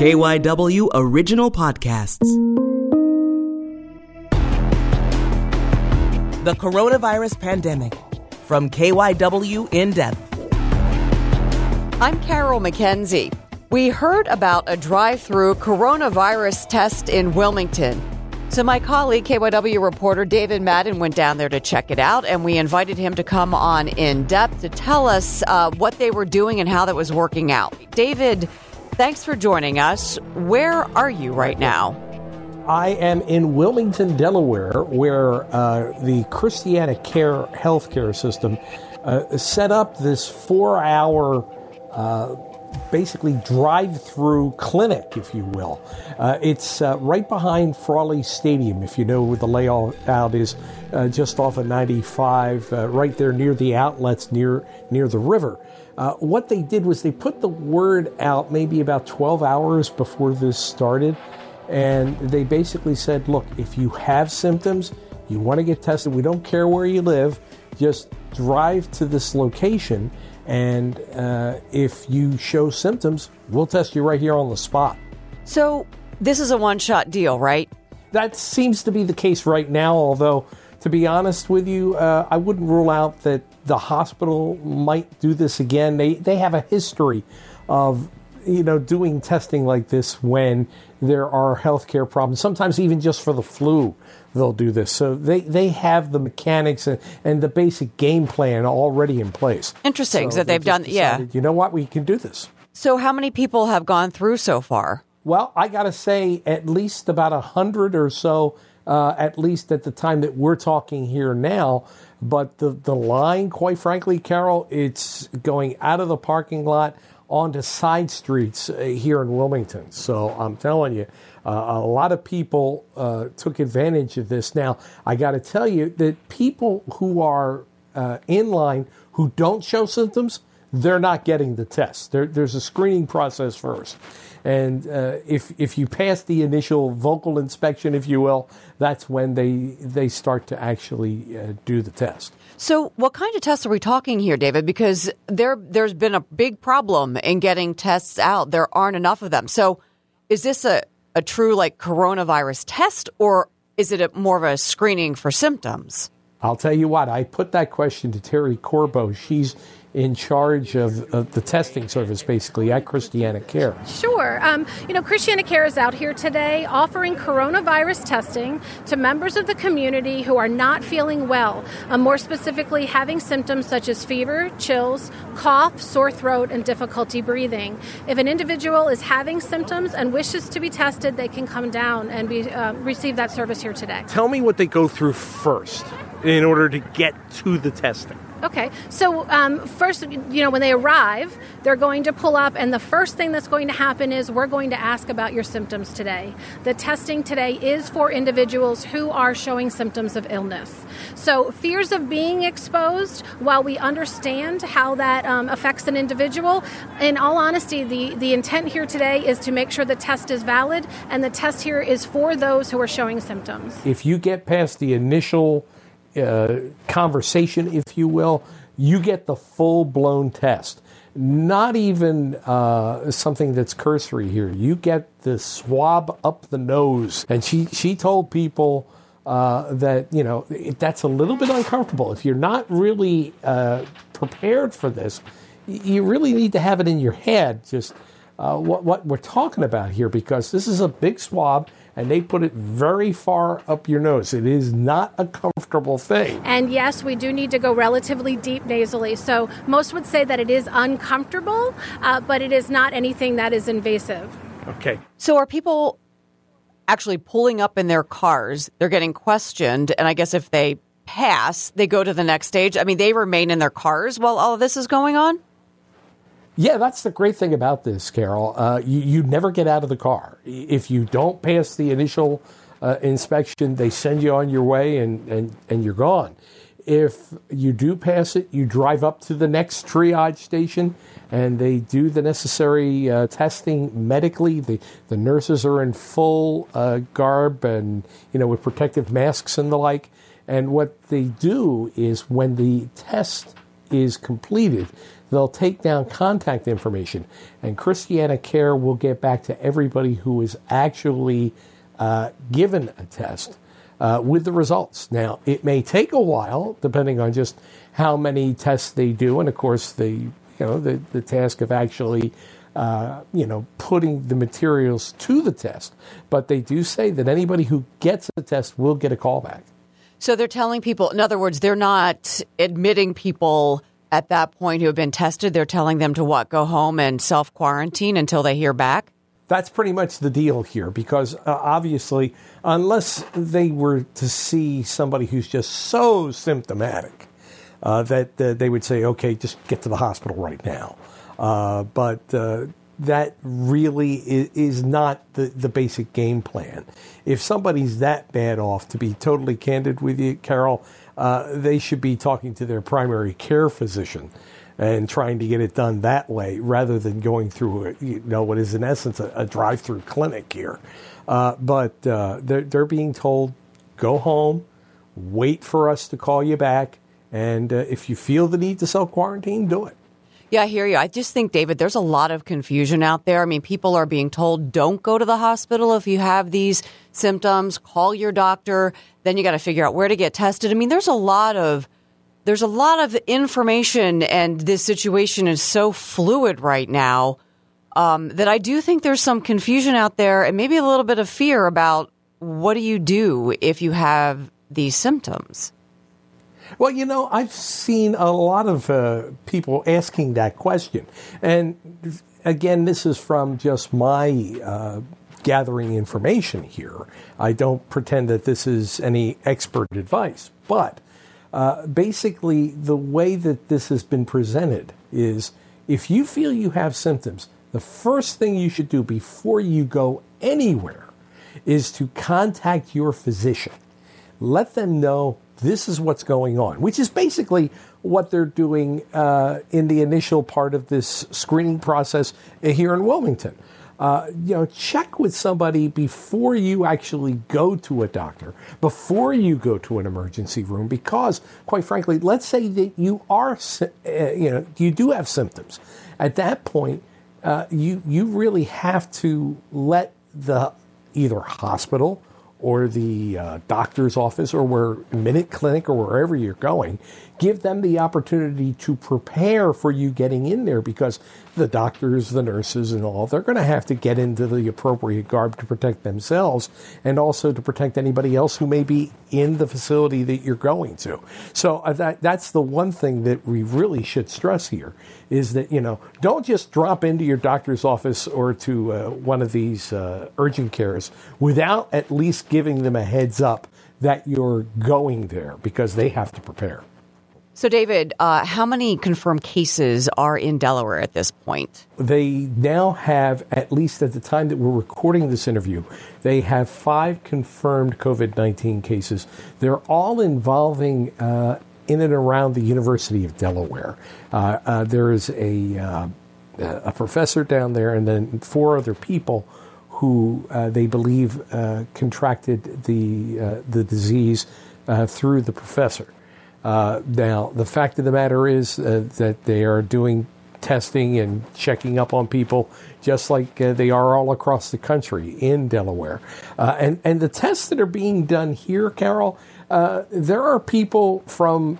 KYW Original Podcasts. The Coronavirus Pandemic from KYW In Depth. I'm Carol McKenzie. We heard about a drive through coronavirus test in Wilmington. So, my colleague, KYW reporter David Madden, went down there to check it out, and we invited him to come on in depth to tell us uh, what they were doing and how that was working out. David, thanks for joining us. Where are you right now? I am in Wilmington, Delaware, where uh, the Christiana Care healthcare system uh, set up this four hour uh, basically drive through clinic, if you will. Uh, it's uh, right behind Frawley Stadium, if you know where the layout is, uh, just off of 95, uh, right there near the outlets near, near the river. Uh, what they did was they put the word out maybe about 12 hours before this started, and they basically said, look, if you have symptoms, you want to get tested, we don't care where you live, just drive to this location and uh, if you show symptoms, we'll test you right here on the spot. So, this is a one shot deal, right? That seems to be the case right now, although, to be honest with you, uh, I wouldn't rule out that the hospital might do this again. They, they have a history of you know, doing testing like this when there are healthcare problems, sometimes even just for the flu, they'll do this. So they, they have the mechanics and, and the basic game plan already in place. Interesting so that they've done, decided, yeah. You know what? We can do this. So, how many people have gone through so far? Well, I got to say, at least about a hundred or so, uh, at least at the time that we're talking here now. But the, the line, quite frankly, Carol, it's going out of the parking lot onto side streets uh, here in Wilmington. So I'm telling you, uh, a lot of people uh, took advantage of this. Now, I got to tell you that people who are uh, in line who don't show symptoms, they're not getting the test. There, there's a screening process first. And uh, if if you pass the initial vocal inspection, if you will, that's when they they start to actually uh, do the test. So, what kind of tests are we talking here, David? Because there there's been a big problem in getting tests out. There aren't enough of them. So, is this a a true like coronavirus test, or is it a, more of a screening for symptoms? I'll tell you what. I put that question to Terry Corbo. She's in charge of, of, the testing service, basically, at Christiana Care? Sure. Um, you know, Christiana Care is out here today offering coronavirus testing to members of the community who are not feeling well, uh, more specifically, having symptoms such as fever, chills, cough, sore throat, and difficulty breathing. If an individual is having symptoms and wishes to be tested, they can come down and be, uh, receive that service here today. Tell me what they go through first in order to get to the testing. Okay, so um, first, you know, when they arrive, they're going to pull up, and the first thing that's going to happen is we're going to ask about your symptoms today. The testing today is for individuals who are showing symptoms of illness. So, fears of being exposed, while we understand how that um, affects an individual, in all honesty, the, the intent here today is to make sure the test is valid, and the test here is for those who are showing symptoms. If you get past the initial uh, conversation, if you will, you get the full blown test. Not even uh, something that's cursory here. You get the swab up the nose. And she, she told people uh, that, you know, that's a little bit uncomfortable. If you're not really uh, prepared for this, you really need to have it in your head just uh, what, what we're talking about here because this is a big swab and they put it very far up your nose. It is not a comfortable thing. And yes, we do need to go relatively deep nasally. So most would say that it is uncomfortable, uh, but it is not anything that is invasive. Okay. So are people actually pulling up in their cars? They're getting questioned, and I guess if they pass, they go to the next stage. I mean, they remain in their cars while all of this is going on? Yeah, that's the great thing about this, Carol. Uh, you, you never get out of the car. If you don't pass the initial uh, inspection, they send you on your way and, and, and you're gone. If you do pass it, you drive up to the next triage station and they do the necessary uh, testing medically. The, the nurses are in full uh, garb and, you know, with protective masks and the like. And what they do is when the test is completed, they'll take down contact information, and Christiana Care will get back to everybody who is actually uh, given a test uh, with the results. Now, it may take a while, depending on just how many tests they do, and of course, the you know the, the task of actually uh, you know, putting the materials to the test. But they do say that anybody who gets a test will get a callback. So they're telling people, in other words, they're not admitting people at that point who have been tested. They're telling them to what? Go home and self quarantine until they hear back? That's pretty much the deal here because uh, obviously, unless they were to see somebody who's just so symptomatic uh, that uh, they would say, okay, just get to the hospital right now. Uh, but uh, that really is, is, not the, the basic game plan. If somebody's that bad off, to be totally candid with you, Carol, uh, they should be talking to their primary care physician and trying to get it done that way rather than going through a, you know what is in essence a, a drive-through clinic here. Uh, but uh, they're, they're being told go home, wait for us to call you back, and uh, if you feel the need to self quarantine, do it. Yeah, I hear you. I just think, David, there's a lot of confusion out there. I mean, people are being told don't go to the hospital if you have these symptoms, call your doctor. Then you got to figure out where to get tested. I mean, there's a lot of there's a lot of information, and this situation is so fluid right now um, that I do think there's some confusion out there, and maybe a little bit of fear about what do you do if you have these symptoms. Well, you know, I've seen a lot of uh, people asking that question. And again, this is from just my uh, gathering information here. I don't pretend that this is any expert advice. But uh, basically, the way that this has been presented is if you feel you have symptoms, the first thing you should do before you go anywhere is to contact your physician. Let them know this is what's going on, which is basically what they're doing uh, in the initial part of this screening process here in Wilmington. Uh, you know, check with somebody before you actually go to a doctor, before you go to an emergency room, because, quite frankly, let's say that you are, uh, you know, you do have symptoms. At that point, uh, you you really have to let the either hospital or the uh, doctor's office or where Minute Clinic or wherever you're going, give them the opportunity to prepare for you getting in there because the doctors, the nurses, and all, they're going to have to get into the appropriate garb to protect themselves and also to protect anybody else who may be in the facility that you're going to. So uh, that, that's the one thing that we really should stress here is that, you know, don't just drop into your doctor's office or to uh, one of these uh, urgent cares without at least giving them a heads up that you're going there because they have to prepare. So, David, uh, how many confirmed cases are in Delaware at this point? They now have, at least at the time that we're recording this interview, they have five confirmed COVID 19 cases. They're all involving uh, in and around the University of Delaware. Uh, uh there is a, uh, a professor down there and then four other people who uh, they believe contracted the, the disease through the professor. Uh, now, the fact of the matter is uh, that they are doing testing and checking up on people just like uh, they are all across the country in Delaware. Uh, and, and the tests that are being done here, Carol, uh, there are people from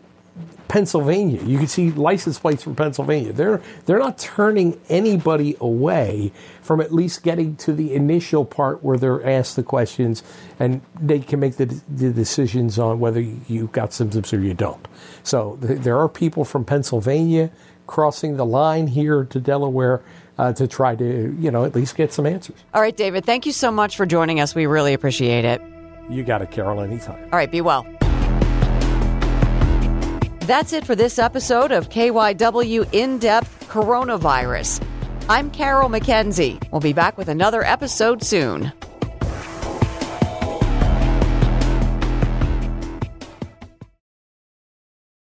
Pennsylvania. You can see license plates from Pennsylvania. They're they're not turning anybody away from at least getting to the initial part where they're asked the questions and they can make the, the decisions on whether you've got symptoms or you don't. So th- there are people from Pennsylvania crossing the line here to Delaware. Uh, to try to, you know, at least get some answers. All right, David, thank you so much for joining us. We really appreciate it. You got it, Carol, anytime. All right, be well. That's it for this episode of KYW In Depth Coronavirus. I'm Carol McKenzie. We'll be back with another episode soon.